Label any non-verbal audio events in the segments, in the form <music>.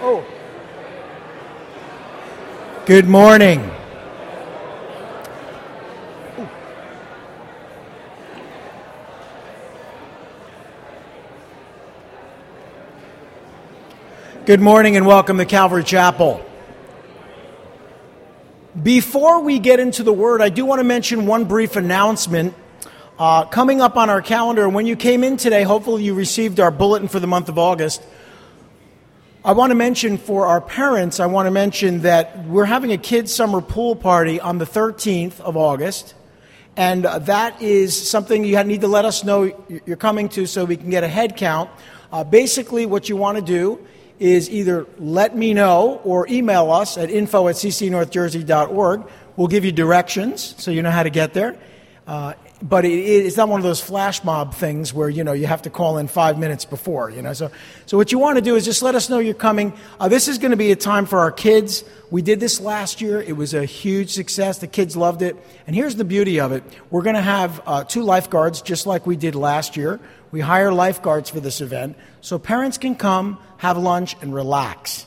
Oh. Good morning. Good morning and welcome to Calvary Chapel. Before we get into the word, I do want to mention one brief announcement. Uh, coming up on our calendar, when you came in today, hopefully you received our bulletin for the month of August. I want to mention for our parents, I want to mention that we're having a kids' summer pool party on the 13th of August. And uh, that is something you need to let us know you're coming to so we can get a head count. Uh, basically, what you want to do is either let me know or email us at info at ccnorthjersey.org. We'll give you directions so you know how to get there. Uh, but it, it's not one of those flash mob things where you know you have to call in five minutes before you know? So so what you want to do is just let us know you're coming. Uh, this is going to be a time for our kids. We did this last year. It was a huge success. The kids loved it. And here's the beauty of it. We're going to have uh, two lifeguards just like we did last year. We hire lifeguards for this event so parents can come have lunch and relax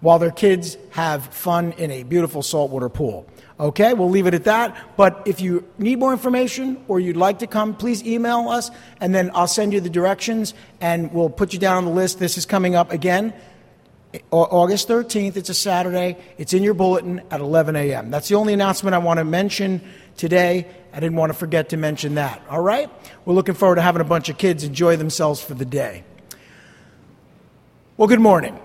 while their kids have fun in a beautiful saltwater pool Okay, we'll leave it at that. But if you need more information or you'd like to come, please email us and then I'll send you the directions and we'll put you down on the list. This is coming up again August 13th. It's a Saturday. It's in your bulletin at 11 a.m. That's the only announcement I want to mention today. I didn't want to forget to mention that. All right? We're looking forward to having a bunch of kids enjoy themselves for the day. Well, good morning.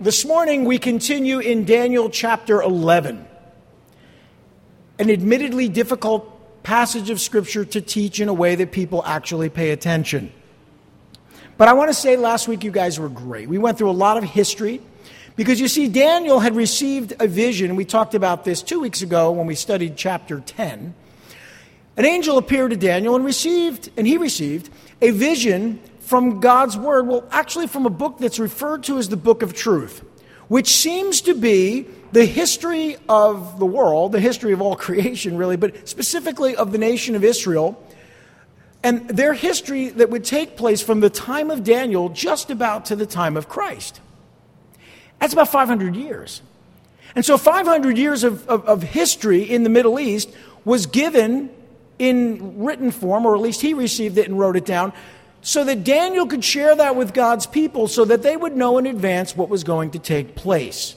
This morning we continue in Daniel chapter 11 an admittedly difficult passage of Scripture to teach in a way that people actually pay attention. But I want to say last week you guys were great. We went through a lot of history because you see, Daniel had received a vision. We talked about this two weeks ago when we studied chapter 10. An angel appeared to Daniel and received, and he received a vision from God's word. Well, actually, from a book that's referred to as the book of truth, which seems to be the history of the world, the history of all <laughs> creation, really, but specifically of the nation of Israel, and their history that would take place from the time of Daniel just about to the time of Christ. That's about 500 years. And so 500 years of, of, of history in the Middle East was given in written form, or at least he received it and wrote it down, so that Daniel could share that with God's people so that they would know in advance what was going to take place.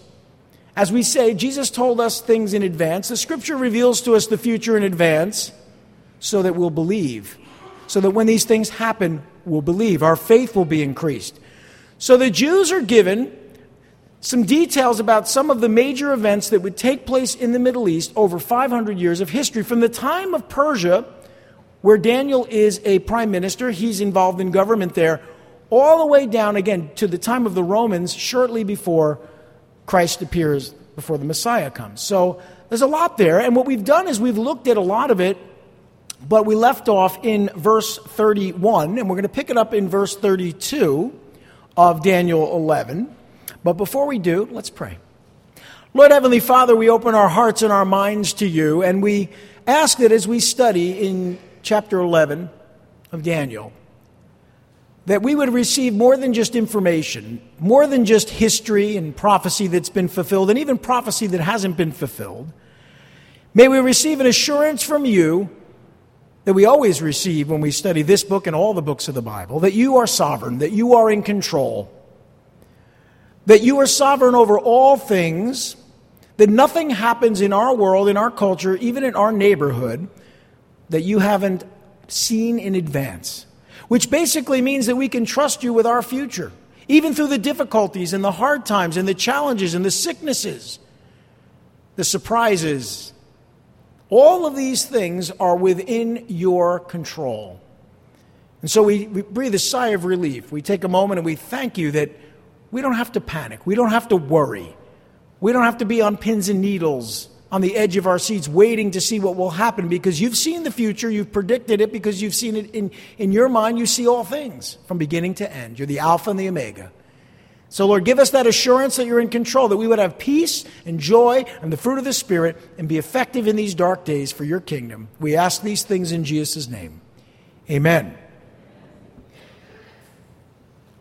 As we say, Jesus told us things in advance. The scripture reveals to us the future in advance so that we'll believe. So that when these things happen, we'll believe. Our faith will be increased. So the Jews are given some details about some of the major events that would take place in the Middle East over 500 years of history. From the time of Persia, where Daniel is a prime minister, he's involved in government there, all the way down again to the time of the Romans, shortly before Christ appears before the Messiah comes. So there's a lot there. And what we've done is we've looked at a lot of it, but we left off in verse 31, and we're going to pick it up in verse 32 of Daniel 11. But before we do, let's pray. Lord Heavenly Father, we open our hearts and our minds to you, and we ask that as we study in chapter 11 of Daniel, that we would receive more than just information, more than just history and prophecy that's been fulfilled, and even prophecy that hasn't been fulfilled. May we receive an assurance from you that we always receive when we study this book and all the books of the Bible that you are sovereign, that you are in control, that you are sovereign over all things, that nothing happens in our world, in our culture, even in our neighborhood, that you haven't seen in advance which basically means that we can trust you with our future, even through the difficulties and the hard times and the challenges and the sicknesses, the surprises. All of these things are within your control. And so we, we breathe a sigh of relief. We take a moment and we thank you that we don't have to panic. We don't have to worry. We don't have to be on pins and needles on the edge of our seats waiting to see what will happen because you've seen the future, you've predicted it because you've seen it in, in your mind, you see all things from beginning to end. You're the Alpha and the Omega. So, Lord, give us that assurance that you're in control, that we would have peace and joy and the fruit of the Spirit and be effective in these dark days for your kingdom. We ask these things in Jesus' name. Amen.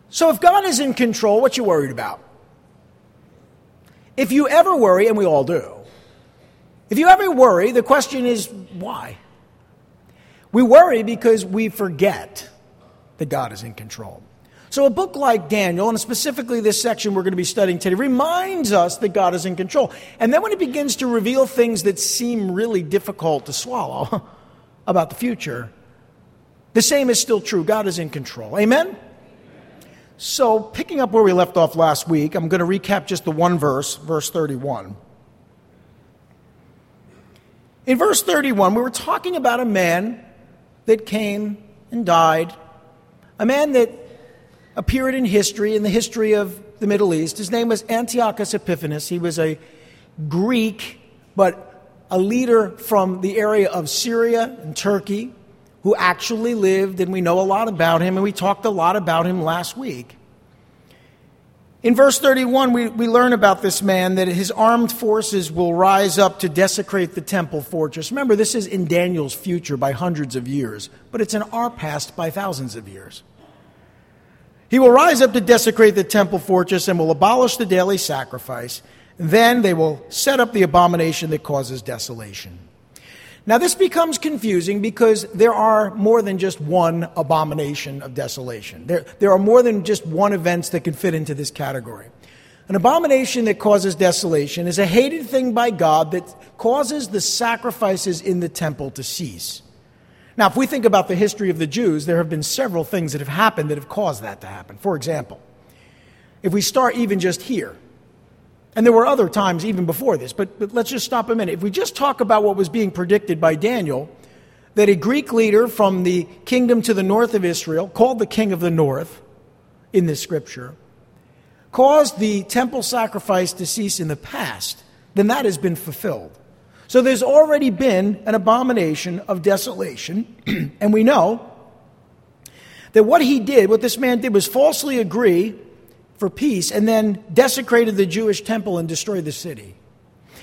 So, if God is in control, what you worried about? If you ever worry, and we all do, if you ever worry, the question is why? We worry because we forget that God is in control. So, a book like Daniel, and specifically this section we're going to be studying today, reminds us that God is in control. And then when it begins to reveal things that seem really difficult to swallow <laughs> about the future, the same is still true. God is in control. Amen? So, picking up where we left off last week, I'm going to recap just the one verse, verse 31. In verse 31, we were talking about a man that came and died, a man that appeared in history, in the history of the Middle East. His name was Antiochus Epiphanes. He was a Greek, but a leader from the area of Syria and Turkey who actually lived, and we know a lot about him, and we talked a lot about him last week. In verse 31, we, we learn about this man that his armed forces will rise up to desecrate the temple fortress. Remember, this is in Daniel's future by hundreds of years, but it's in our past by thousands of years. He will rise up to desecrate the temple fortress and will abolish the daily sacrifice. Then they will set up the abomination that causes desolation. Now, this becomes confusing because there are more than just one abomination of desolation. There, there are more than just one events that can fit into this category. An abomination that causes desolation is a hated thing by God that causes the sacrifices in the temple to cease. Now, if we think about the history of the Jews, there have been several things that have happened that have caused that to happen. For example, if we start even just here, and there were other times even before this, but, but let's just stop a minute. If we just talk about what was being predicted by Daniel, that a Greek leader from the kingdom to the north of Israel, called the king of the north in this scripture, caused the temple sacrifice to cease in the past, then that has been fulfilled. So there's already been an abomination of desolation, <clears throat> and we know that what he did, what this man did, was falsely agree for peace and then desecrated the Jewish temple and destroyed the city.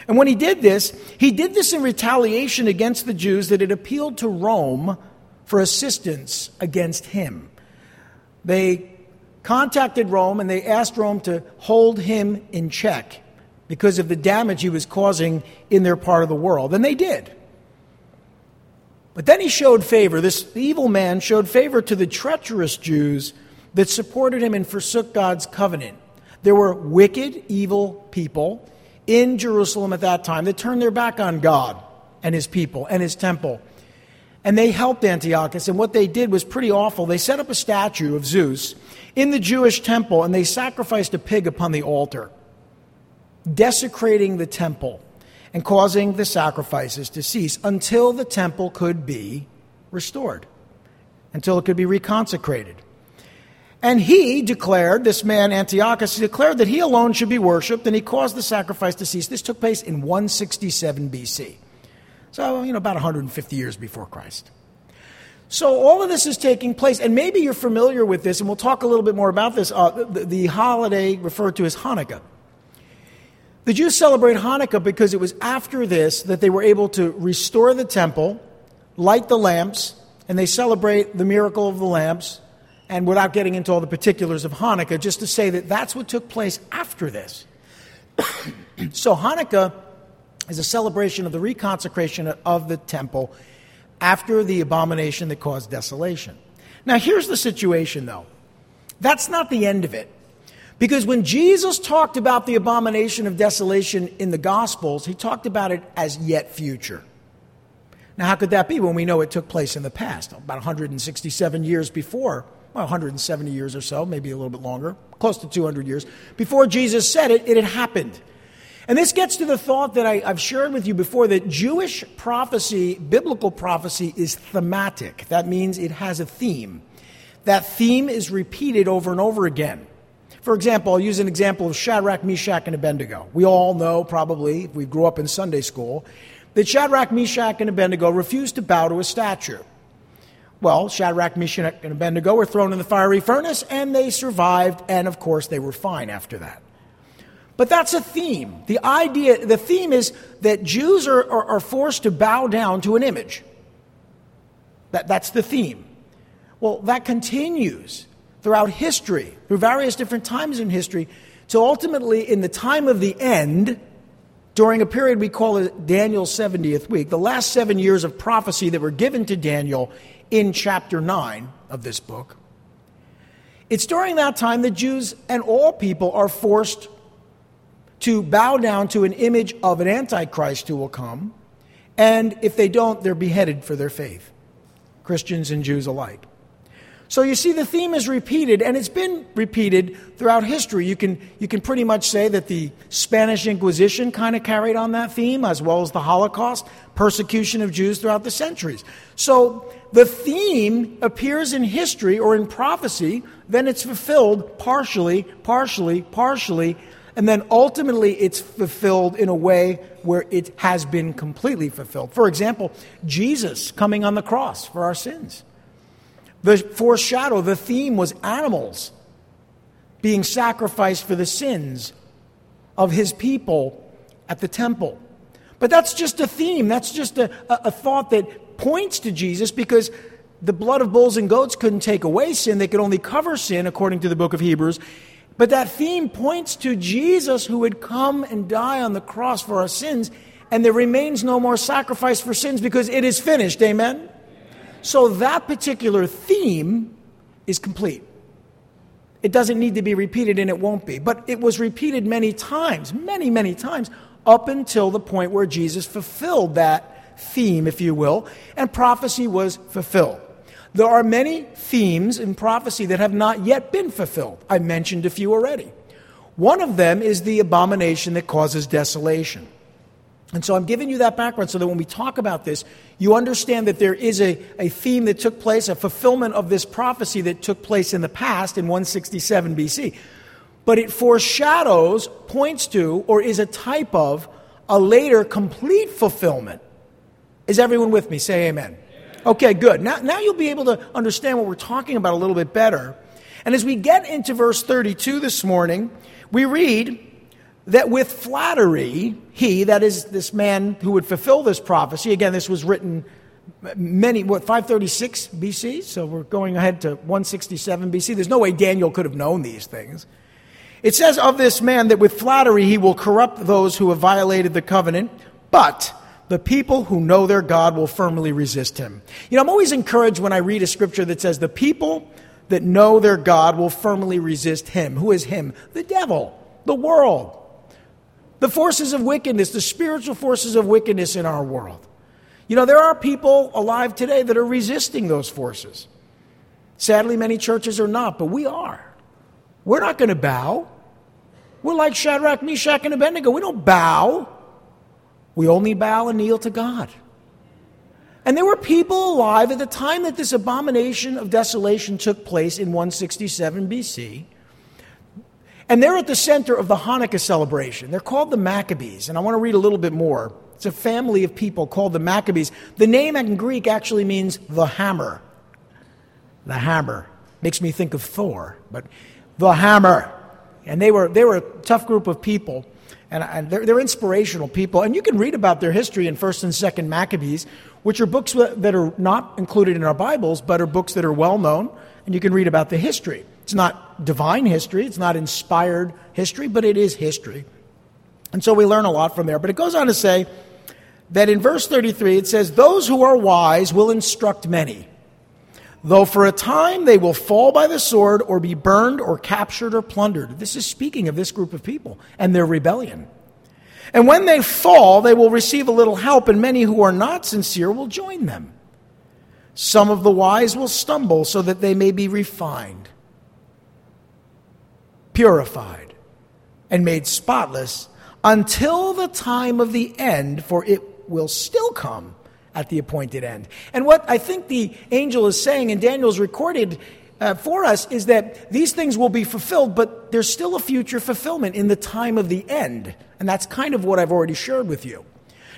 And when he did this, he did this in retaliation against the Jews that had appealed to Rome for assistance against him. They contacted Rome and they asked Rome to hold him in check because of the damage he was causing in their part of the world. And they did. But then he showed favor. This evil man showed favor to the treacherous Jews that supported him and forsook God's covenant. There were wicked, evil people in Jerusalem at that time that turned their back on God and his people and his temple. And they helped Antiochus, and what they did was pretty awful. They set up a statue of Zeus in the Jewish temple, and they sacrificed a pig upon the altar, desecrating the temple and causing the sacrifices to cease until the temple could be restored, until it could be reconsecrated. And he declared, this man Antiochus, declared that he alone should be worshipped, and he caused the sacrifice to cease. This took place in 167 BC. So, you know, about 150 years before Christ. So, all of this is taking place, and maybe you're familiar with this, and we'll talk a little bit more about this. Uh, the, the holiday referred to as Hanukkah. The Jews celebrate Hanukkah because it was after this that they were able to restore the temple, light the lamps, and they celebrate the miracle of the lamps and without getting into all the particulars of Hanukkah, just to say that that's what took place after this. <coughs> so, Hanukkah is a celebration of the reconsecration of the temple after the abomination that caused desolation. Now, here's the situation, though. That's not the end of it. Because when Jesus talked about the abomination of desolation in the Gospels, he talked about it as yet future. Now, how could that be when we know it took place in the past, about 167 years before well, 170 years or so, maybe a little bit longer, close to 200 years. Before Jesus said it, it had happened. And this gets to the thought that I, have shared with you before that Jewish prophecy, biblical prophecy, is thematic. That means it has a theme. That theme is repeated over and over again. For example, I'll use an example of Shadrach, Meshach, and Abednego. We all know, probably, if we grew up in Sunday school, that Shadrach, Meshach, and Abednego refused to bow to a statue. Well, Shadrach, Meshach, and Abednego were thrown in the fiery furnace, and they survived, and of course, they were fine after that. But that's a theme. The idea, the theme is that Jews are, are, are forced to bow down to an image. That, that's the theme. Well, that continues throughout history, through various different times in history, to ultimately, in the time of the end, during a period we call Daniel's 70th week, the last seven years of prophecy that were given to Daniel in chapter 9 of this book. It's during that time that Jews and all people are forced to bow down to an image of an antichrist who will come, and if they don't, they're beheaded for their faith, Christians and Jews alike. So you see, the theme is repeated, and it's been repeated throughout history. You can, you can pretty much say that the Spanish Inquisition kind of carried on that theme, as well as the Holocaust, persecution of Jews throughout the centuries. So the theme appears in history or in prophecy, then it's fulfilled partially, partially, partially, and then ultimately it's fulfilled in a way where it has been completely fulfilled. For example, Jesus coming on the cross for our sins. The foreshadow, the theme was animals being sacrificed for the sins of his people at the temple. But that's just a theme, that's just a, a, a, thought that points to Jesus because the blood of bulls and goats couldn't take away sin, they could only cover sin, according to the book of Hebrews. But that theme points to Jesus who would come and die on the cross for our sins, and there remains no more sacrifice for sins because it is finished. Amen? So that particular theme is complete. It doesn't need to be repeated, and it won't be. But it was repeated many times, many, many times, up until the point where Jesus fulfilled that theme, if you will, and prophecy was fulfilled. There are many themes in prophecy that have not yet been fulfilled. I mentioned a few already. One of them is the abomination that causes desolation. And so I'm giving you that background so that when we talk about this, you understand that there is a, a theme that took place, a fulfillment of this prophecy that took place in the past in 167 BC. But it foreshadows, points to, or is a type of a later complete fulfillment. Is everyone with me? Say amen. Okay, good. Now, now you'll be able to understand what we're talking about a little bit better. And as we get into verse 32 this morning, we read, that with flattery, he, that is this man who would fulfill this prophecy, again, this was written many, what, 536 BC? So we're going ahead to 167 BC. There's no way Daniel could have known these things. It says of this man that with flattery he will corrupt those who have violated the covenant, but the people who know their God will firmly resist him. You know, I'm always encouraged when I read a scripture that says the people that know their God will firmly resist him. Who is him? The devil, the world. The forces of wickedness, the spiritual forces of wickedness in our world. You know, there are people alive today that are resisting those forces. Sadly, many churches are not, but we are. We're not going to bow. We're like Shadrach, Meshach, and Abednego. We don't bow. We only bow and kneel to God. And there were people alive at the time that this abomination of desolation took place in 167 BC and they're at the center of the Hanukkah celebration. They're called the Maccabees, and I want to read a little bit more. It's a family of people called the Maccabees. The name in Greek actually means the hammer. The hammer. Makes me think of Thor, but the hammer. And they were, they were a tough group of people, and, and they're, they're inspirational people. And you can read about their history in 1st and 2nd Maccabees, which are books that are not included in our Bibles, but are books that are well known, and you can read about the history. It's not divine history, it's not inspired history, but it is history. And so we learn a lot from there. But it goes on to say that in verse 33, it says, Those who are wise will instruct many, though for a time they will fall by the sword or be burned or captured or plundered. This is speaking of this group of people and their rebellion. And when they fall, they will receive a little help, and many who are not sincere will join them. Some of the wise will stumble so that they may be refined purified, and made spotless until the time of the end, for it will still come at the appointed end. And what I think the angel is saying, and Daniel's recorded uh, for us, is that these things will be fulfilled, but there's still a future fulfillment in the time of the end. And that's kind of what I've already shared with you.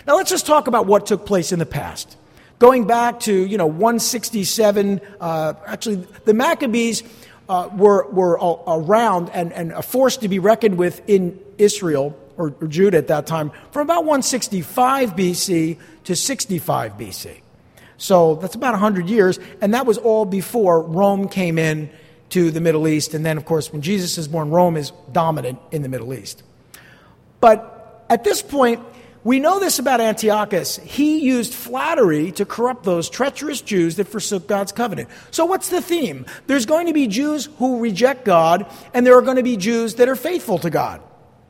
Now let's just talk about what took place in the past. Going back to, you know, 167, uh, actually, the Maccabees uh, were, were around and, and a force to be reckoned with in Israel or, or Judah at that time from about 165 BC to 65 BC. So that's about 100 years, and that was all before Rome came in to the Middle East. And then, of course, when Jesus is born, Rome is dominant in the Middle East. But at this point, we know this about Antiochus. He used flattery to corrupt those treacherous Jews that forsook God's covenant. So, what's the theme? There's going to be Jews who reject God, and there are going to be Jews that are faithful to God.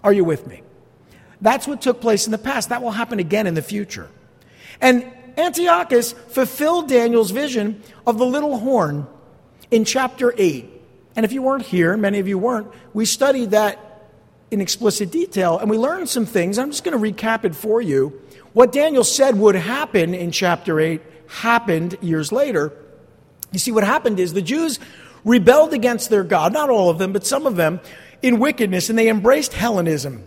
Are you with me? That's what took place in the past. That will happen again in the future. And Antiochus fulfilled Daniel's vision of the little horn in chapter 8. And if you weren't here, many of you weren't, we studied that in explicit detail and we learned some things. I'm just going to recap it for you. What Daniel said would happen in chapter 8 happened years later. You see, what happened is the Jews rebelled against their God, not all of them, but some of them, in wickedness, and they embraced Hellenism.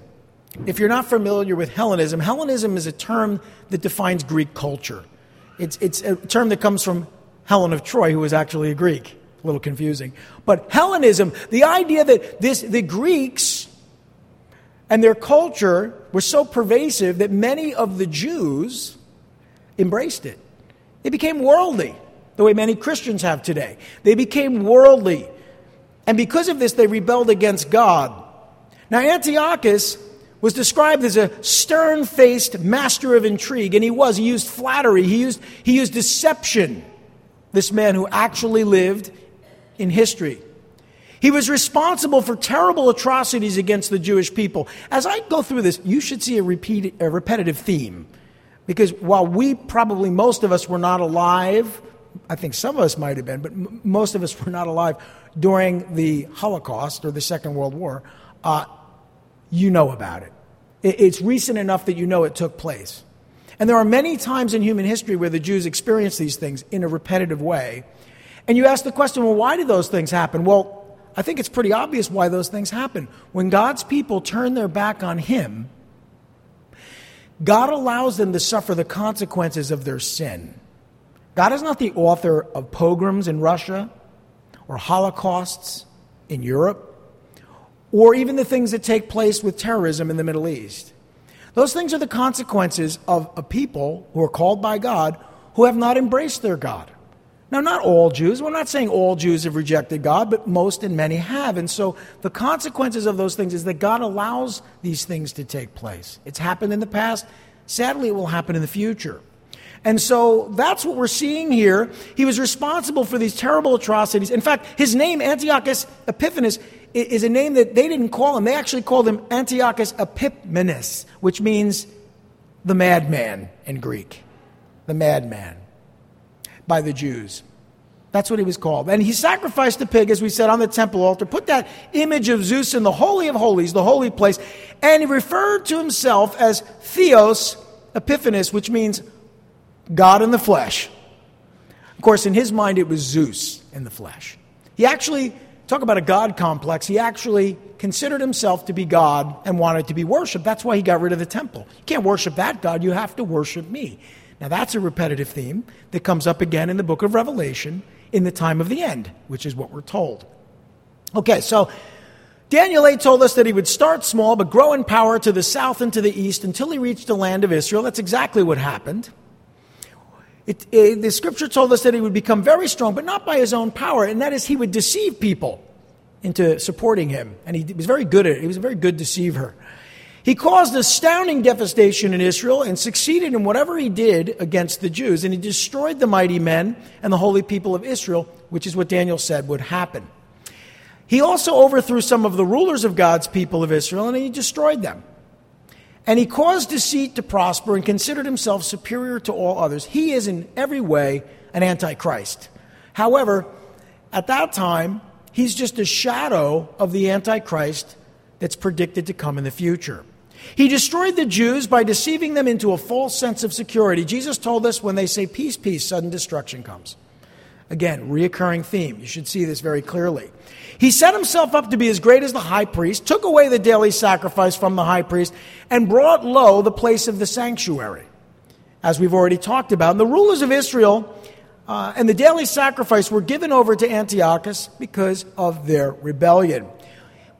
If you're not familiar with Hellenism, Hellenism is a term that defines Greek culture. It's, it's a term that comes from Helen of Troy, who was actually a Greek. A little confusing. But Hellenism, the idea that this, the Greeks and their culture were so pervasive that many of the Jews embraced it. They became worldly, the way many Christians have today. They became worldly. And because of this, they rebelled against God. Now, Antiochus was described as a stern faced master of intrigue, and he was. He used flattery, he used, he used deception. This man who actually lived in history. He was responsible for terrible atrocities against the Jewish people. As I go through this, you should see a, repeat, a repetitive theme. Because while we probably, most of us were not alive, I think some of us might have been, but m- most of us were not alive during the Holocaust or the Second World War, uh, you know about it. It's recent enough that you know it took place. And there are many times in human history where the Jews experienced these things in a repetitive way. And you ask the question, well, why did those things happen? Well, I think it's pretty obvious why those things happen. When God's people turn their back on Him, God allows them to suffer the consequences of their sin. God is not the author of pogroms in Russia or holocausts in Europe or even the things that take place with terrorism in the Middle East. Those things are the consequences of a people who are called by God who have not embraced their God. Now, not all Jews. We're not saying all Jews have rejected God, but most and many have. And so the consequences of those things is that God allows these things to take place. It's happened in the past. Sadly, it will happen in the future. And so that's what we're seeing here. He was responsible for these terrible atrocities. In fact, his name, Antiochus Epiphanes, is a name that they didn't call him. They actually called him Antiochus Epimanes, which means the madman in Greek. The madman by the Jews. That's what he was called. And he sacrificed a pig, as we said, on the temple altar, put that image of Zeus in the Holy of Holies, the holy place, and he referred to himself as Theos Epiphanes, which means God in the flesh. Of course, in his mind, it was Zeus in the flesh. He actually, talk about a God complex, he actually considered himself to be God and wanted to be worshiped. That's why he got rid of the temple. You can't worship that God, you have to worship me. Now, that's a repetitive theme that comes up again in the book of Revelation in the time of the end, which is what we're told. Okay, so Daniel 8 told us that he would start small but grow in power to the south and to the east until he reached the land of Israel. That's exactly what happened. It, it, the scripture told us that he would become very strong, but not by his own power, and that is, he would deceive people into supporting him. And he was very good at it. He was a very good deceiver. He caused astounding devastation in Israel and succeeded in whatever he did against the Jews, and he destroyed the mighty men and the holy people of Israel, which is what Daniel said would happen. He also overthrew some of the rulers of God's people of Israel, and he destroyed them. And he caused deceit to prosper and considered himself superior to all others. He is in every way an antichrist. However, at that time, he's just a shadow of the antichrist that's predicted to come in the future. He destroyed the Jews by deceiving them into a false sense of security. Jesus told us when they say peace, peace, sudden destruction comes. Again, reoccurring theme. You should see this very clearly. He set himself up to be as great as the high priest, took away the daily sacrifice from the high priest, and brought low the place of the sanctuary, as we've already talked about. And the rulers of Israel uh, and the daily sacrifice were given over to Antiochus because of their rebellion.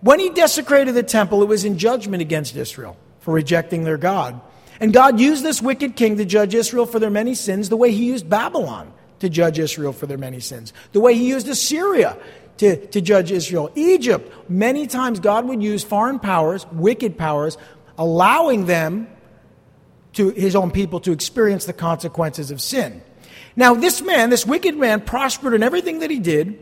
When he desecrated the temple, it was in judgment against Israel for rejecting their God. And God used this wicked king to judge Israel for their many sins the way he used Babylon to judge Israel for their many sins, the way he used Assyria to, to judge Israel. Egypt, many times God would use foreign powers, wicked powers, allowing them to his own people to experience the consequences of sin. Now, this man, this wicked man, prospered in everything that he did,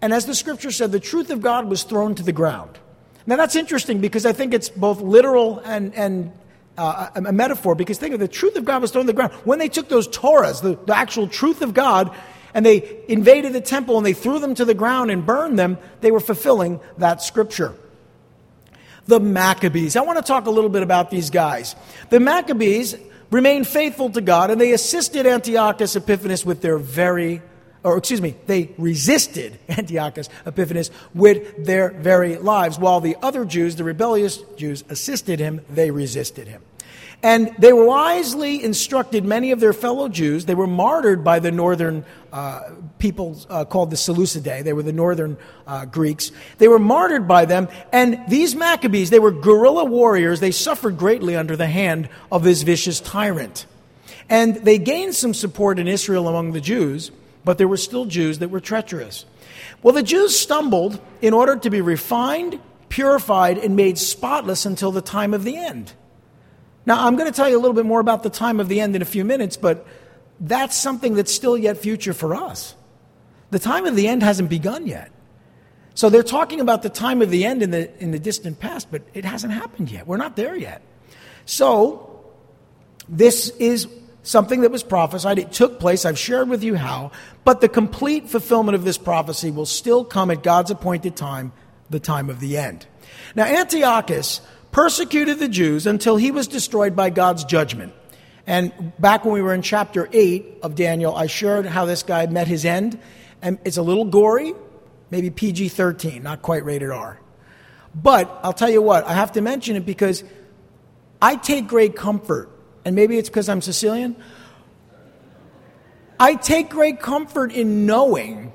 and as the scripture said, the truth of God was thrown to the ground. Now, that's interesting because I think it's both literal and, and uh, a metaphor because think of the truth of God was thrown to the ground. When they took those Torahs, the, the actual truth of God, and they invaded the temple and they threw them to the ground and burned them, they were fulfilling that scripture. The Maccabees. I want to talk a little bit about these guys. The Maccabees remained faithful to God and they assisted Antiochus Epiphanes with their very or excuse me, they resisted <laughs> Antiochus Epiphanes with their very lives, while the other Jews, the rebellious Jews, assisted him, they resisted him. And they wisely instructed many of their fellow Jews. They were martyred by the northern uh, people uh, called the Seleucidae. They were the northern uh, Greeks. They were martyred by them. And these Maccabees, they were guerrilla warriors. They suffered greatly under the hand of this vicious tyrant. And they gained some support in Israel among the Jews but there were still Jews that were treacherous. Well, the Jews stumbled in order to be refined, purified, and made spotless until the time of the end. Now, I'm going to tell you a little bit more about the time of the end in a few minutes, but that's something that's still yet future for us. The time of the end hasn't begun yet. So they're talking about the time of the end in the, in the distant past, but it hasn't happened yet. We're not there yet. So, this is something that was prophesied. It took place. I've shared with you how. But the complete fulfillment of this prophecy will still come at God's appointed time, the time of the end. Now, Antiochus persecuted the Jews until he was destroyed by God's judgment. And back when we were in chapter 8 of Daniel, I shared how this guy met his end. And it's a little gory, maybe PG 13, not quite rated R. But I'll tell you what, I have to mention it because I take great comfort and maybe it's because I'm Sicilian. I take great comfort in knowing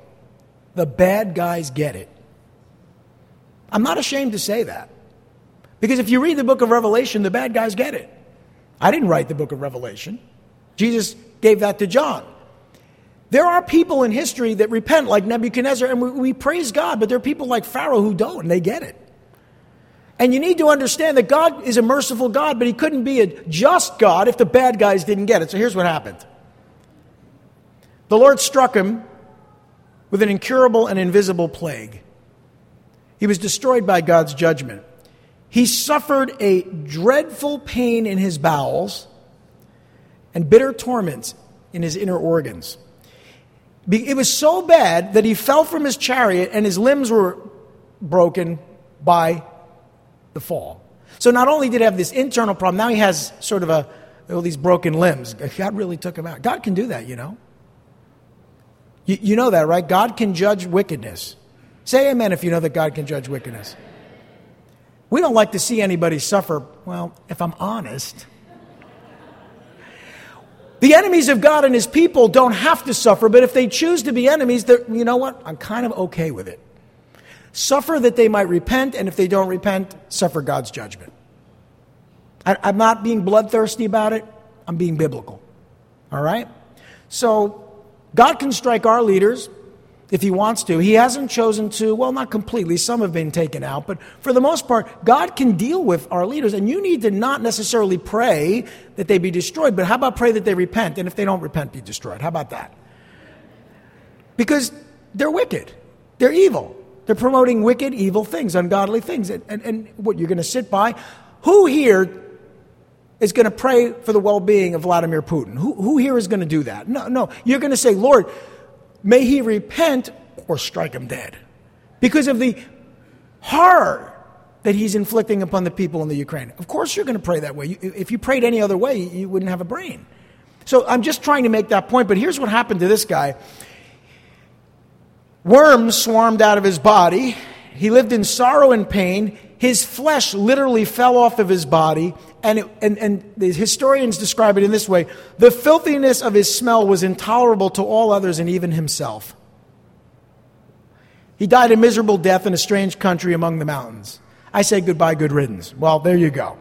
the bad guys get it. I'm not ashamed to say that. Because if you read the book of Revelation, the bad guys get it. I didn't write the book of Revelation, Jesus gave that to John. There are people in history that repent, like Nebuchadnezzar, and we, we praise God, but there are people like Pharaoh who don't, and they get it. And you need to understand that God is a merciful God, but He couldn't be a just God if the bad guys didn't get it. So here's what happened the Lord struck him with an incurable and invisible plague. He was destroyed by God's judgment. He suffered a dreadful pain in his bowels and bitter torments in his inner organs. It was so bad that he fell from his chariot and his limbs were broken by the fall. So not only did he have this internal problem, now he has sort of a all these broken limbs. God really took him out. God can do that, you know. You, you know that, right? God can judge wickedness. Say amen if you know that God can judge wickedness. We don't like to see anybody suffer. Well, if I'm honest, the enemies of God and his people don't have to suffer, but if they choose to be enemies, you know what? I'm kind of okay with it. Suffer that they might repent, and if they don't repent, suffer God's judgment. I, I'm not being bloodthirsty about it, I'm being biblical. All right? So, God can strike our leaders if He wants to. He hasn't chosen to, well, not completely, some have been taken out, but for the most part, God can deal with our leaders, and you need to not necessarily pray that they be destroyed, but how about pray that they repent, and if they don't repent, be destroyed? How about that? Because they're wicked, they're evil. They're promoting wicked, evil things, ungodly things. And, and, and what, you're going to sit by? Who here is going to pray for the well being of Vladimir Putin? Who, who here is going to do that? No, no. You're going to say, Lord, may he repent or strike him dead because of the horror that he's inflicting upon the people in the Ukraine. Of course, you're going to pray that way. If you prayed any other way, you wouldn't have a brain. So I'm just trying to make that point. But here's what happened to this guy Worms swarmed out of his body. He lived in sorrow and pain. His flesh literally fell off of his body. And, it, and, and the historians describe it in this way the filthiness of his smell was intolerable to all others and even himself. He died a miserable death in a strange country among the mountains. I say goodbye, good riddance. Well, there you go.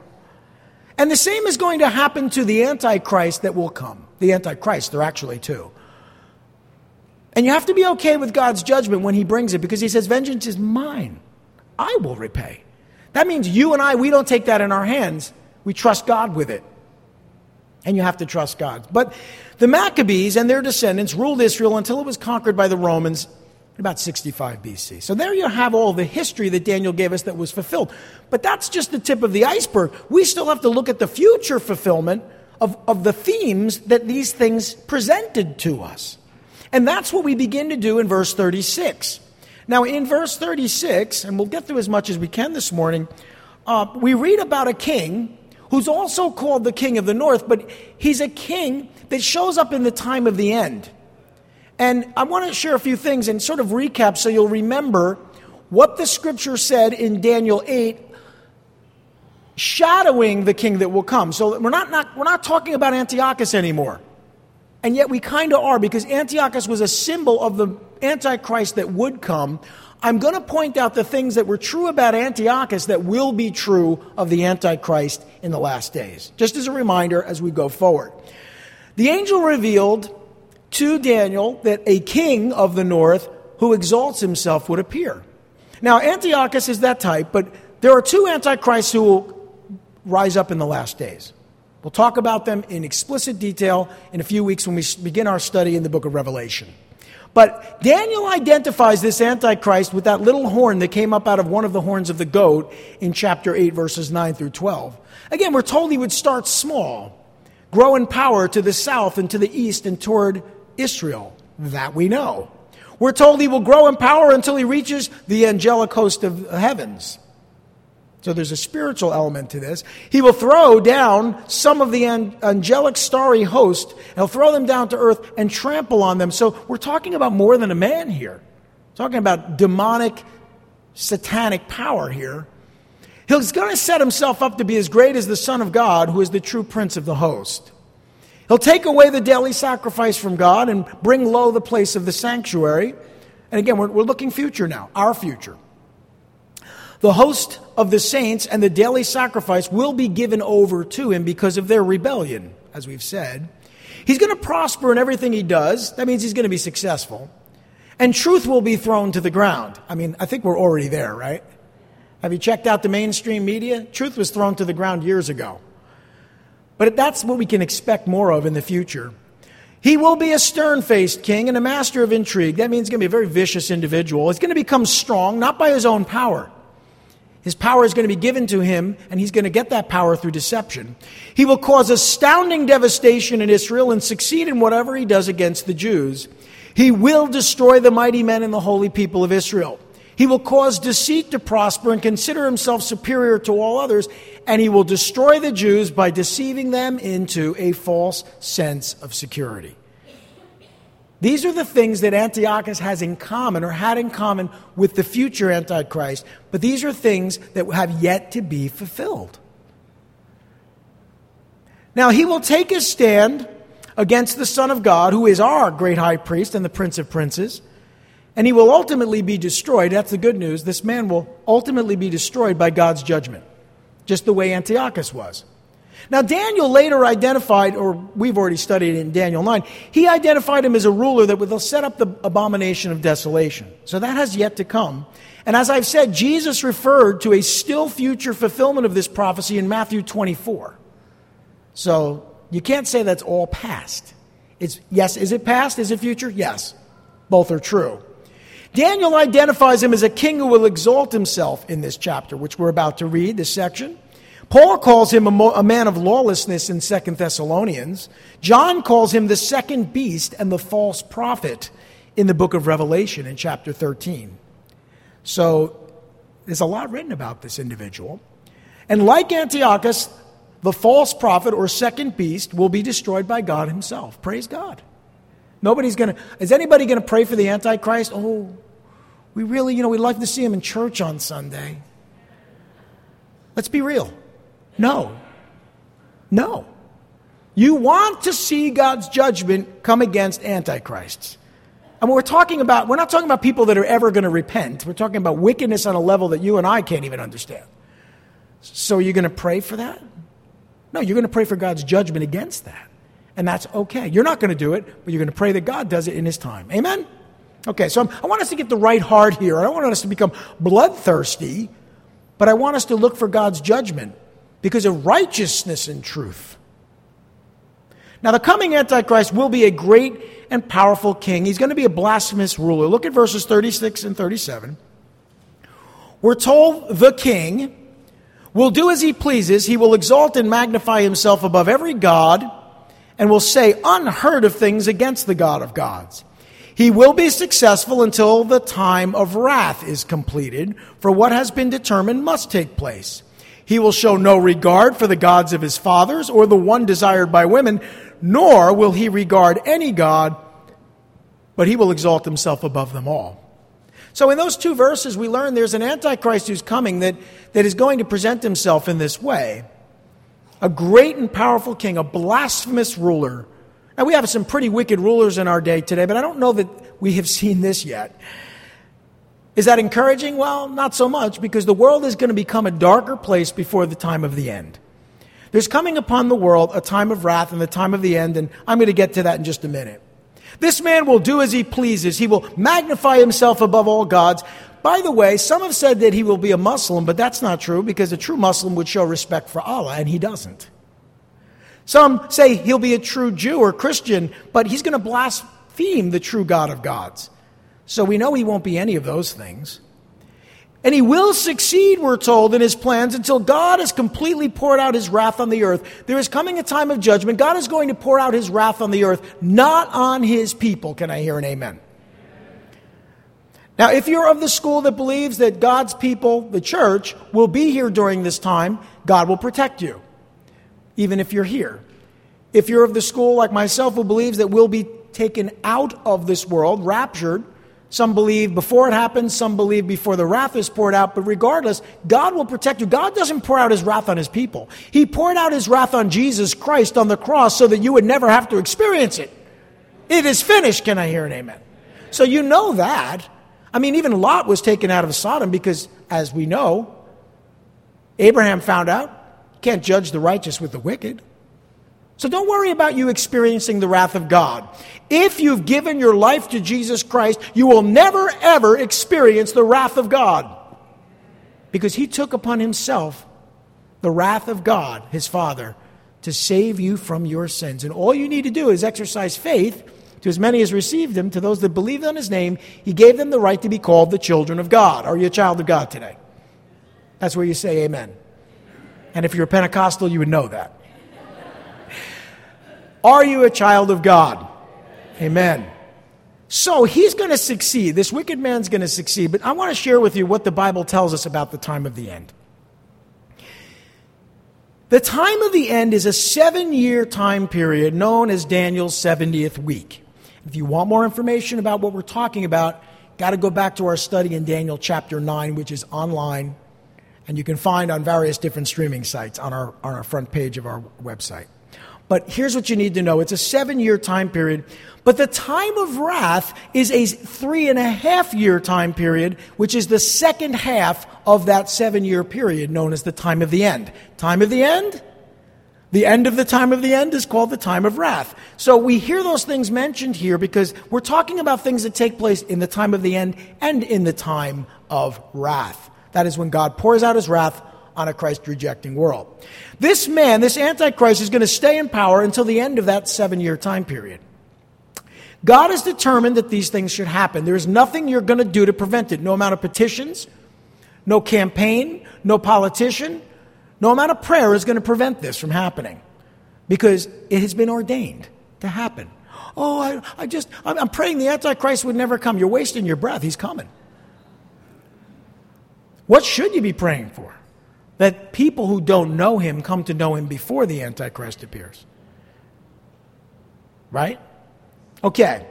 And the same is going to happen to the Antichrist that will come. The Antichrist, there are actually two. And you have to be okay with God's judgment when He brings it because He says, Vengeance is mine. I will repay. That means you and I, we don't take that in our hands. We trust God with it. And you have to trust God. But the Maccabees and their descendants ruled Israel until it was conquered by the Romans in about 65 BC. So there you have all the history that Daniel gave us that was fulfilled. But that's just the tip of the iceberg. We still have to look at the future fulfillment of, of the themes that these things presented to us. And that's what we begin to do in verse 36. Now, in verse 36, and we'll get through as much as we can this morning, uh, we read about a king who's also called the king of the north, but he's a king that shows up in the time of the end. And I want to share a few things and sort of recap so you'll remember what the scripture said in Daniel 8 shadowing the king that will come. So we're not, not, we're not talking about Antiochus anymore. And yet we kind of are because Antiochus was a symbol of the Antichrist that would come, I'm going to point out the things that were true about Antiochus that will be true of the Antichrist in the last days, just as a reminder as we go forward. The angel revealed to Daniel that a king of the north who exalts himself would appear. Now, Antiochus is that type, but there are two Antichrists who will rise up in the last days. We'll talk about them in explicit detail in a few weeks when we begin our study in the book of Revelation. But Daniel identifies this Antichrist with that little horn that came up out of one of the horns of the goat in chapter 8, verses 9 through 12. Again, we're told he would start small, grow in power to the south and to the east and toward Israel. That we know. We're told he will grow in power until he reaches the angelic host of heavens. So there's a spiritual element to this. He will throw down some of the angelic starry host, he'll throw them down to earth and trample on them. So we're talking about more than a man here. We're talking about demonic, satanic power here. He's going to set himself up to be as great as the Son of God, who is the true prince of the host. He'll take away the daily sacrifice from God and bring low the place of the sanctuary. And again, we're, we're looking future now, our future. The host of the saints and the daily sacrifice will be given over to him because of their rebellion, as we've said. He's going to prosper in everything he does. That means he's going to be successful. And truth will be thrown to the ground. I mean, I think we're already there, right? Have you checked out the mainstream media? Truth was thrown to the ground years ago. But that's what we can expect more of in the future. He will be a stern faced king and a master of intrigue. That means he's going to be a very vicious individual. He's going to become strong, not by his own power, his power is going to be given to him, and he's going to get that power through deception. He will cause astounding devastation in Israel and succeed in whatever he does against the Jews. He will destroy the mighty men and the holy people of Israel. He will cause deceit to prosper and consider himself superior to all others, and he will destroy the Jews by deceiving them into a false sense of security. These are the things that Antiochus has in common or had in common with the future Antichrist, but these are things that have yet to be fulfilled. Now, he will take his stand against the Son of God, who is our great high priest and the Prince of Princes, and he will ultimately be destroyed. That's the good news. This man will ultimately be destroyed by God's judgment, just the way Antiochus was. Now, Daniel later identified, or we've already studied in Daniel 9, he identified him as a ruler that will set up the abomination of desolation. So that has yet to come. And as I've said, Jesus referred to a still future fulfillment of this prophecy in Matthew 24. So you can't say that's all past. It's, yes, is it past? Is it future? Yes. Both are true. Daniel identifies him as a king who will exalt himself in this chapter, which we're about to read, this section. Paul calls him a, mo- a, man of lawlessness in Second Thessalonians. John calls him the second beast and the false prophet in the book of Revelation in chapter 13. So there's a lot written about this individual. And like Antiochus, the false prophet or second beast will be destroyed by God himself. Praise God. Nobody's going to, is anybody going to pray for the Antichrist? Oh, we really, you know, we'd like to see him in church on Sunday. Let's be real. No. No. You want to see God's judgment come against antichrists. And we're talking about, we're not talking about people that are ever going to repent. We're talking about wickedness on a level that you and I can't even understand. So are you're going to pray for that? No, you're going to pray for God's judgment against that. And that's okay. You're not going to do it, but you're going to pray that God does it in His time. Amen? Okay, so I'm, i want us to get the right heart here. I don't want us to become bloodthirsty, but I want us to look for God's judgment because of righteousness and truth. Now, the coming Antichrist will be a great and powerful king. He's going to be a blasphemous ruler. Look at verses 36 and 37. We're told the king will do as he pleases. He will exalt and magnify himself above every God and will say unheard of things against the God of gods. He will be successful until the time of wrath is completed, for what has been determined must take place. He will show no regard for the gods of his fathers or the one desired by women, nor will he regard any God, but he will exalt himself above them all. So, in those two verses, we learn there's an Antichrist who's coming that, that is going to present himself in this way a great and powerful king, a blasphemous ruler. Now, we have some pretty wicked rulers in our day today, but I don't know that we have <laughs> seen this yet. Is that encouraging? Well, not so much, because the world is going to become a darker place before the time of the end. There's coming upon the world a time of wrath and the time of the end, and I'm going to get to that in just a minute. This man will do as he pleases. He will magnify himself above all gods. By the way, some have said that he will be a Muslim, but that's not true because a true Muslim would show respect for Allah, and he doesn't. Some say he'll be a true Jew or Christian, but he's going to blaspheme the true God of gods. So we know he won't be any of those things. And he will succeed, we're told, in his plans until God has completely poured out his wrath on the earth. There is coming a time of judgment. God is going to pour out his wrath on the earth, not on his people. Can I hear an amen? Now, if you're of the school that believes that God's people, the church, will be here during this time, God will protect you, even if you're here. If you're of the school like myself who believes that we'll be taken out of this world, raptured, some believe before it happens, some believe before the wrath is poured out, but regardless, God will protect you. God doesn't pour out his wrath on his people. He poured out his wrath on Jesus Christ on the cross so that you would never have to experience it. It is finished. Can I hear an amen? So you know that. I mean, even Lot was taken out of Sodom because, as we know, Abraham found out can't judge the righteous with the wicked. So don't worry about you experiencing the wrath of God. If you've given your life to Jesus Christ, you will never ever experience the wrath of God. Because he took upon himself the wrath of God, his Father, to save you from your sins. And all you need to do is exercise faith to as many as received him, to those that believed on his name, he gave them the right to be called the children of God. Are you a child of God today? That's where you say amen. And if you're a Pentecostal, you would know that. Are you a child of God? Amen. So he's going to succeed. This wicked man's going to succeed. But I want to share with you what the Bible tells us about the time of the end. The time of the end is a seven year time period known as Daniel's 70th week. If you want more information about what we're talking about, got to go back to our study in Daniel chapter 9, which is online and you can find on various different streaming sites on our, on our front page of our website. But here's what you need to know it's a seven year time period. But the time of wrath is a three and a half year time period, which is the second half of that seven year period known as the time of the end. Time of the end? The end of the time of the end is called the time of wrath. So we hear those things mentioned here because we're talking about things that take place in the time of the end and in the time of wrath. That is when God pours out his wrath on a Christ rejecting world. This man, this Antichrist, is going to stay in power until the end of that seven year time period. God has determined that these things should happen. There is nothing you're going to do to prevent it. No amount of petitions, no campaign, no politician, no amount of prayer is going to prevent this from happening because it has been ordained to happen. Oh, I, I just, I'm praying the Antichrist would never come. You're wasting your breath. He's coming. What should you be praying for? That people who don't know him come to know him before the Antichrist appears. Right? Okay.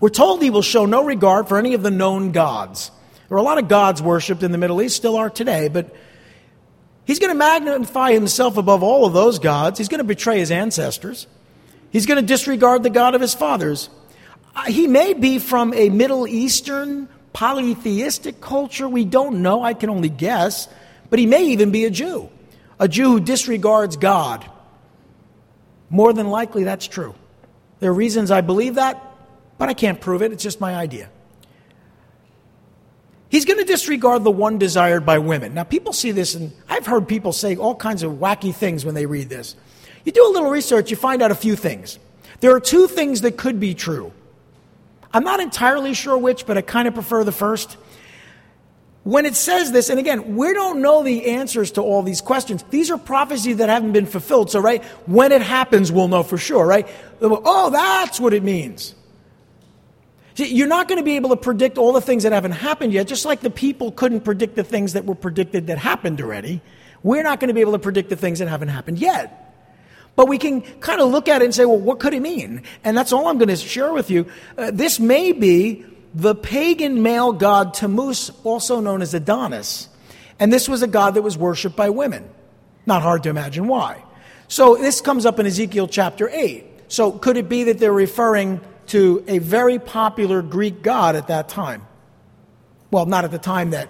We're told he will show no regard for any of the known gods. There are a lot of gods worshipped in the Middle East, still are today, but he's going to magnify himself above all of those gods. He's going to betray his ancestors. He's going to disregard the God of his fathers. Uh, he may be from a Middle Eastern polytheistic culture. We don't know. I can only guess. But he may even be a Jew, a Jew who disregards God. More than likely, that's true. There are reasons I believe that, but I can't prove it. It's just my idea. He's going to disregard the one desired by women. Now, people see this, and I've heard people say all kinds of wacky things when they read this. You do a little research, you find out a few things. There are two things that could be true. I'm not entirely sure which, but I kind of prefer the first. When it says this, and again, we don't know the answers to all these questions. These are prophecies that haven't been fulfilled. So, right, when it happens, we'll know for sure, right? Oh, that's what it means. See, you're not going to be able to predict all the things that haven't happened yet, just like the people couldn't predict the things that were predicted that happened already. We're not going to be able to predict the things that haven't happened yet. But we can kind of look at it and say, well, what could it mean? And that's all I'm going to share with you. Uh, this may be the pagan male god Tammuz, also known as Adonis. And this was a god that was worshiped by women. Not hard to imagine why. So this comes up in Ezekiel chapter 8. So could it be that they're referring to a very popular Greek god at that time. Well, not at the time that,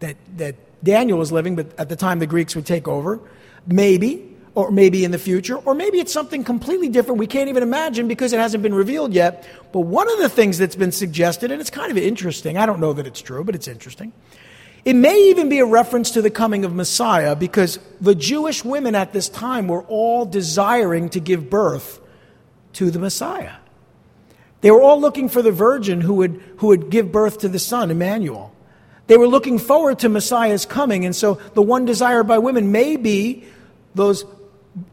that, that Daniel was living, but at the time the Greeks would take over. Maybe, or maybe in the future, or maybe it's something completely different we can't even imagine because it hasn't been revealed yet. But one of the things that's been suggested, and it's kind of interesting, I don't know that it's true, but it's interesting. It may even be a reference to the coming of Messiah because the Jewish women at this time were all desiring to give birth to the Messiah. They were all looking for the virgin who would, who would give birth to the son, Emmanuel. They were looking forward to Messiah's coming, and so the one desired by women may be those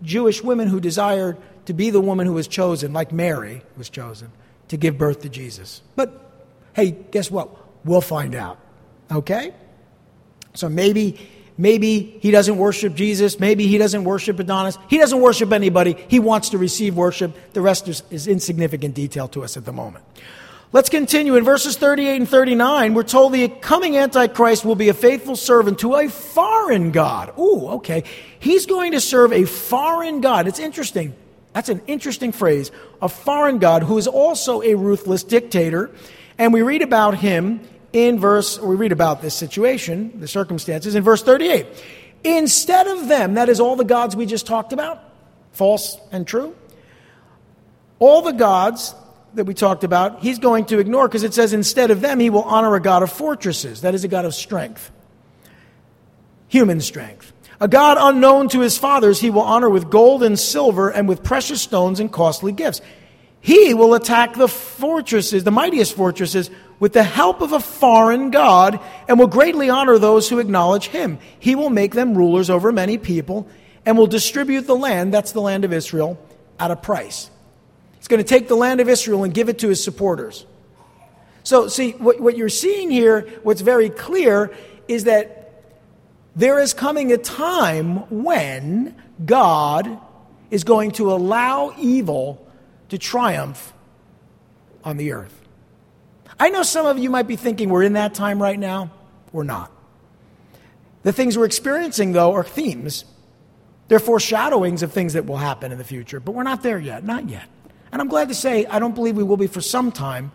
Jewish women who desired to be the woman who was chosen, like Mary was chosen, to give birth to Jesus. But hey, guess what? We'll find out. Okay? So maybe Maybe he doesn't worship Jesus. Maybe he doesn't worship Adonis. He doesn't worship anybody. He wants to receive worship. The rest is, is insignificant detail to us at the moment. Let's continue. In verses 38 and 39, we're told the coming Antichrist will be a faithful servant to a foreign God. Ooh, okay. He's going to serve a foreign God. It's interesting. That's an interesting phrase. A foreign God who is also a ruthless dictator. And we read about him in verse, we read about this situation, the circumstances, in verse 38. Instead of them, that is all the gods we just talked about, false and true, all the gods that we talked about, he's going to ignore because it says instead of them, he will honor a God of fortresses, that is a God of strength, human strength. A God unknown to his fathers, he will honor with gold and silver and with precious stones and costly gifts. He will attack the fortresses, the mightiest fortresses, with the help of a foreign God and will greatly honor those who acknowledge him. He will make them rulers over many people and will distribute the land, that's the land of Israel, at a price. Going to take the land of Israel and give it to his supporters. So, see, what, what you're seeing here, what's very clear, is that there is coming a time when God is going to allow evil to triumph on the earth. I know some of you might be thinking we're in that time right now. We're not. The things we're experiencing, though, are themes. They're foreshadowings of things that will happen in the future, but we're not there yet, not yet. And I'm glad to say I don't believe we will be for some time,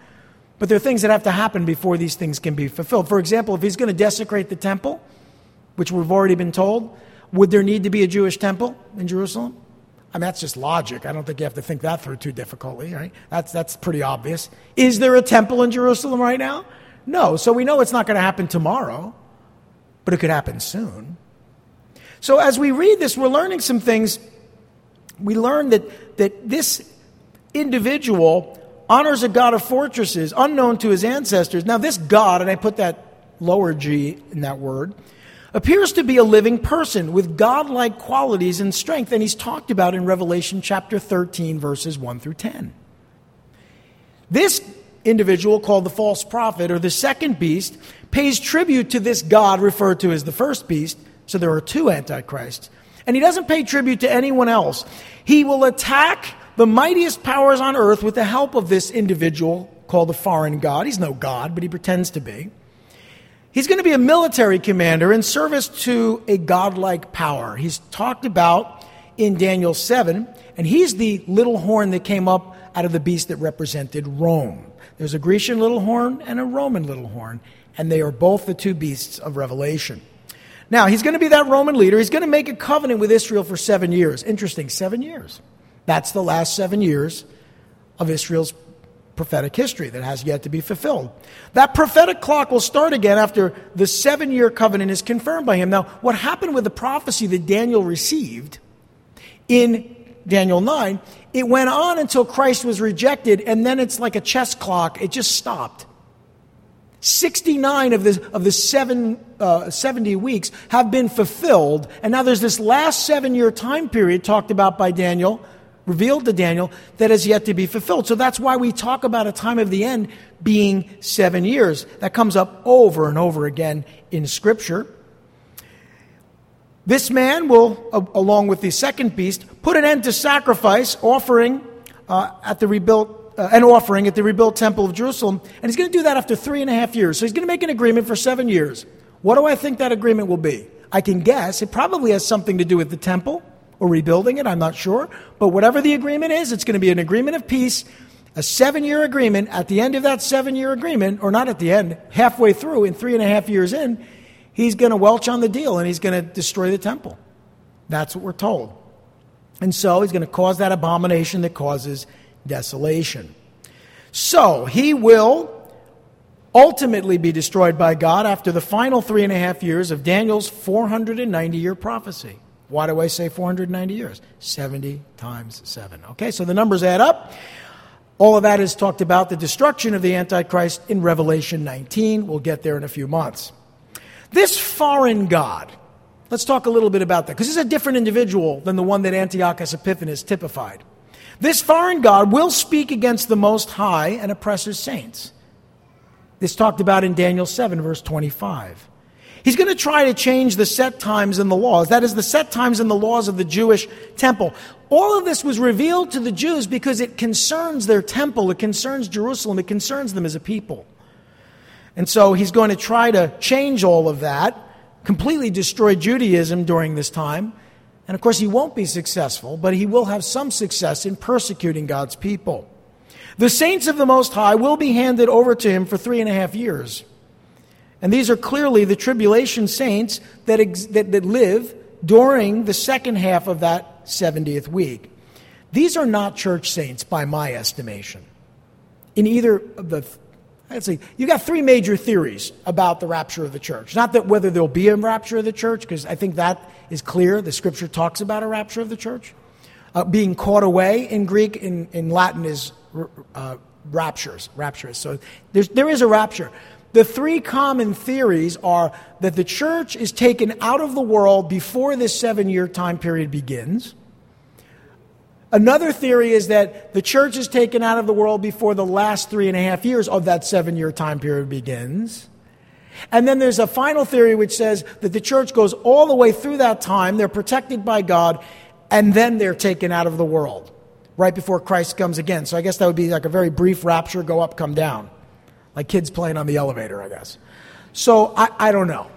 but there are things that have to happen before these things can be fulfilled. For example, if he's going to desecrate the temple, which we've already been told, would there need to be a Jewish temple in Jerusalem? I mean, that's just logic. I don't think you have to think that through too difficultly, right? That's, that's pretty obvious. Is there a temple in Jerusalem right now? No. So we know it's not going to happen tomorrow, but it could happen soon. So as we read this, we're learning some things. We learn that, that this individual honors a God of fortresses unknown to his ancestors. Now, this God, and I put that lower G in that word, appears to be a living person with godlike qualities and strength, and he's talked about in Revelation chapter 13, verses 1 through 10. This individual, called the false prophet or the second beast, pays tribute to this God referred to as the first beast. So there are two antichrists. And he doesn't pay tribute to anyone else. He will attack the mightiest powers on earth with the help of this individual called the foreign God. He's no God, but he pretends to be. He's going to be a military commander in service to a godlike power. He's talked about in Daniel 7, and he's the little horn that came up out of the beast that represented Rome. There's a Grecian little horn and a Roman little horn, and they are both the two beasts of Revelation. Now, he's going to be that Roman leader. He's going to make a covenant with Israel for seven years. Interesting, seven years. That's the last seven years of Israel's prophetic history that has yet to be fulfilled. That prophetic clock will start again after the seven year covenant is confirmed by him. Now, what happened with the prophecy that Daniel received in Daniel 9, it went on until Christ was rejected, and then it's like a chess clock, it just stopped. 69 of the, of the seven, uh, 70 weeks have been fulfilled, and now there's this last seven year time period talked about by Daniel revealed to Daniel that is yet to be fulfilled. So that's why we talk about a time of the end being seven years. That comes up over and over again in Scripture. This man will, along with the second beast, put an end to sacrifice, offering uh, at the rebuilt uh, an offering at the rebuilt temple of Jerusalem, and he's going to do that after three and a half years. So he's going to make an agreement for seven years. What do I think that agreement will be? I can guess it probably has something to do with the temple or rebuilding it, I'm not sure. But whatever the agreement is, it's going to be an agreement of peace, a seven year agreement. At the end of that seven year agreement, or not at the end, halfway through, in three and a half years in, he's going to welch on the deal and he's going to destroy the temple. That's what we're told. And so he's going to cause that abomination that causes desolation. So he will ultimately be destroyed by God after the final three and a half years of Daniel's 490 year prophecy. Why do I say 490 years? 70 times 7. Okay, so the numbers add up. All of that is talked about the destruction of the Antichrist in Revelation 19. We'll get there in a few months. This foreign God, let's talk a little bit about that, because is a different individual than the one that Antiochus Epiphanes typified. This foreign God will speak against the Most High and oppress his saints. This talked about in Daniel 7, verse 25. He's going to try to change the set times and the laws. That is, the set times and the laws of the Jewish temple. All of this was revealed to the Jews because it concerns their temple, it concerns Jerusalem, it concerns them as a people. And so he's going to try to change all of that, completely destroy Judaism during this time. And of course, he won't be successful, but he will have some success in persecuting God's people. The saints of the Most High will be handed over to him for three and a half years. And these are clearly the tribulation saints that, ex- that, that live during the second half of that 70th week. These are not church saints by my estimation. In either of the, let's see, you got three major theories about the rapture of the church. Not that whether there'll be a rapture of the church, because I think that is clear. The scripture talks about a rapture of the church. Uh, being caught away in Greek, in, in Latin is uh, raptures, raptures. So there's, there is a rapture. The three common theories are that the church is taken out of the world before this seven year time period begins. Another theory is that the church is taken out of the world before the last three and a half years of that seven year time period begins. And then there's a final theory which says that the church goes all the way through that time, they're protected by God, and then they're taken out of the world right before Christ comes again. So I guess that would be like a very brief rapture go up, come down like kids playing on the elevator, I guess. So I, I don't know.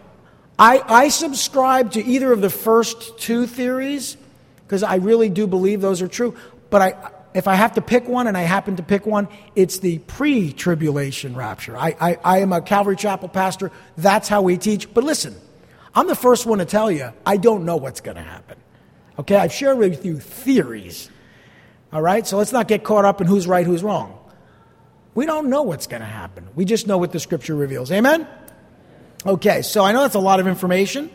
I, I subscribe to either of the first two theories because I really do believe those are true. But I, if I have to pick one, and I happen to pick one, it's the pre tribulation rapture. I, I, I am a Calvary Chapel pastor. That's how we teach. But listen, I'm the first one to tell you, I don't know what's going to happen. Okay, I've shared with you theories. All right, so let's not get caught up in who's right, who's wrong. We don't know what's going to happen. We just know what the scripture reveals. Amen? Okay, so I know that's a lot of information,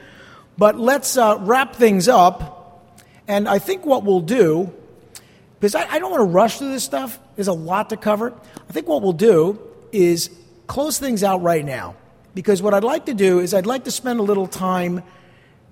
but let's uh, wrap things up. And I think what we'll do, because I, I don't want to rush through this stuff, there's a lot to cover. I think what we'll do is close things out right now. Because what I'd like to do is I'd like to spend a little time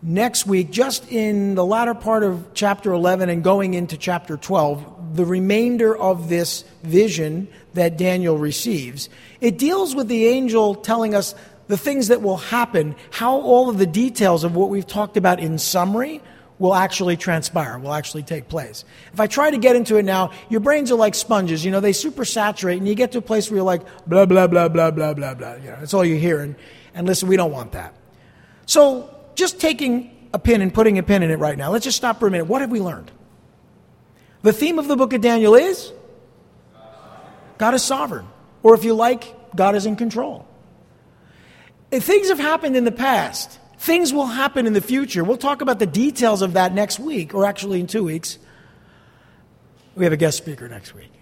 next week, just in the latter part of chapter 11 and going into chapter 12, the remainder of this vision that Daniel receives. It deals with the angel telling us the things that will happen, how all of the details of what we've talked about in summary will actually transpire, will actually take place. If I try to get into it now, your brains are like sponges. You know, they supersaturate, and you get to a place where you're like, blah, blah, blah, blah, blah, blah, blah. You know, that's all you hear. And, and listen, we don't want that. So, just taking a pin and putting a pin in it right now, let's just stop for a minute. What have we learned? The theme of the book of Daniel is God is sovereign. Or if you like, God is in control. If things have happened in the past, things will happen in the future. We'll talk about the details of that next week, or actually in two weeks. We have a guest speaker next week.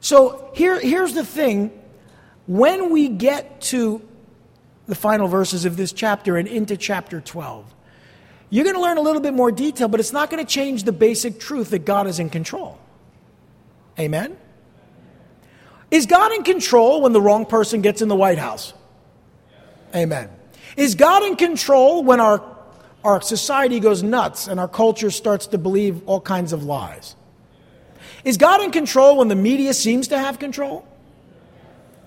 So here, here's the thing when we get to the final verses of this chapter and into chapter 12, you're going to learn a little bit more detail, but it's not going to change the basic truth that God is in control. Amen? Is God in control when the wrong person gets in the White House? Amen. Is God in control when our, our society goes nuts and our culture starts to believe all kinds of lies? Is God in control when the media seems to have control?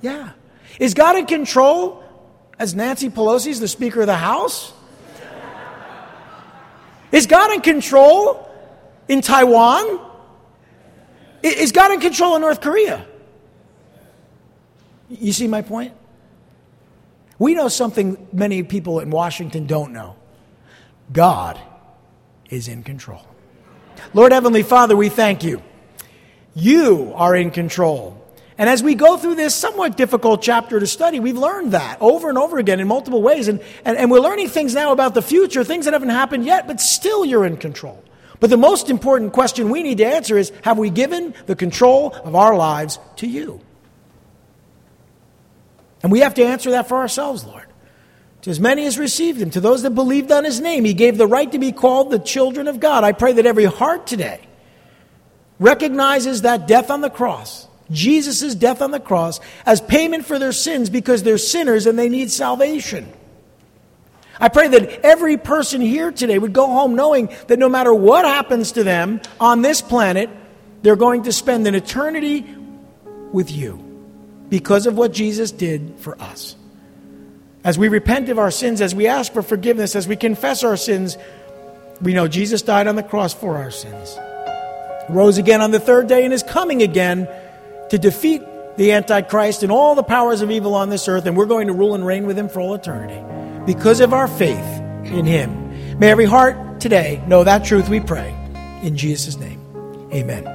Yeah. Is God in control as Nancy Pelosi is the Speaker of the House? Is God in control in Taiwan? Is God in control in North Korea? You see my point? We know something many people in Washington don't know God is in control. Lord Heavenly Father, we thank you. You are in control. And as we go through this somewhat difficult chapter to study, we've learned that over and over again in multiple ways. And, and, and, we're learning things now about the future, things that haven't happened yet, but still you're in control. But the most important question we need to answer is have we given the control of our lives to you? And we have to answer that for ourselves, Lord. To as many as received him, to those that believed on his name, he gave the right to be called the children of God. I pray that every heart today recognizes that death on the cross, Jesus' death on the cross, as payment for their sins because they're sinners and they need salvation. I pray that every person here today would go home knowing that no matter what happens to them on this planet, they're going to spend an eternity with you because of what Jesus did for us. As we repent of our sins, as we ask for forgiveness, as we confess our sins, we know Jesus died on the cross for our sins rose again on the third day and is coming again to defeat the Antichrist and all the powers of evil on this earth, and we're going to rule and reign with him for all eternity because of our faith in him. May every heart today know that truth, we pray. In Jesus' name, amen.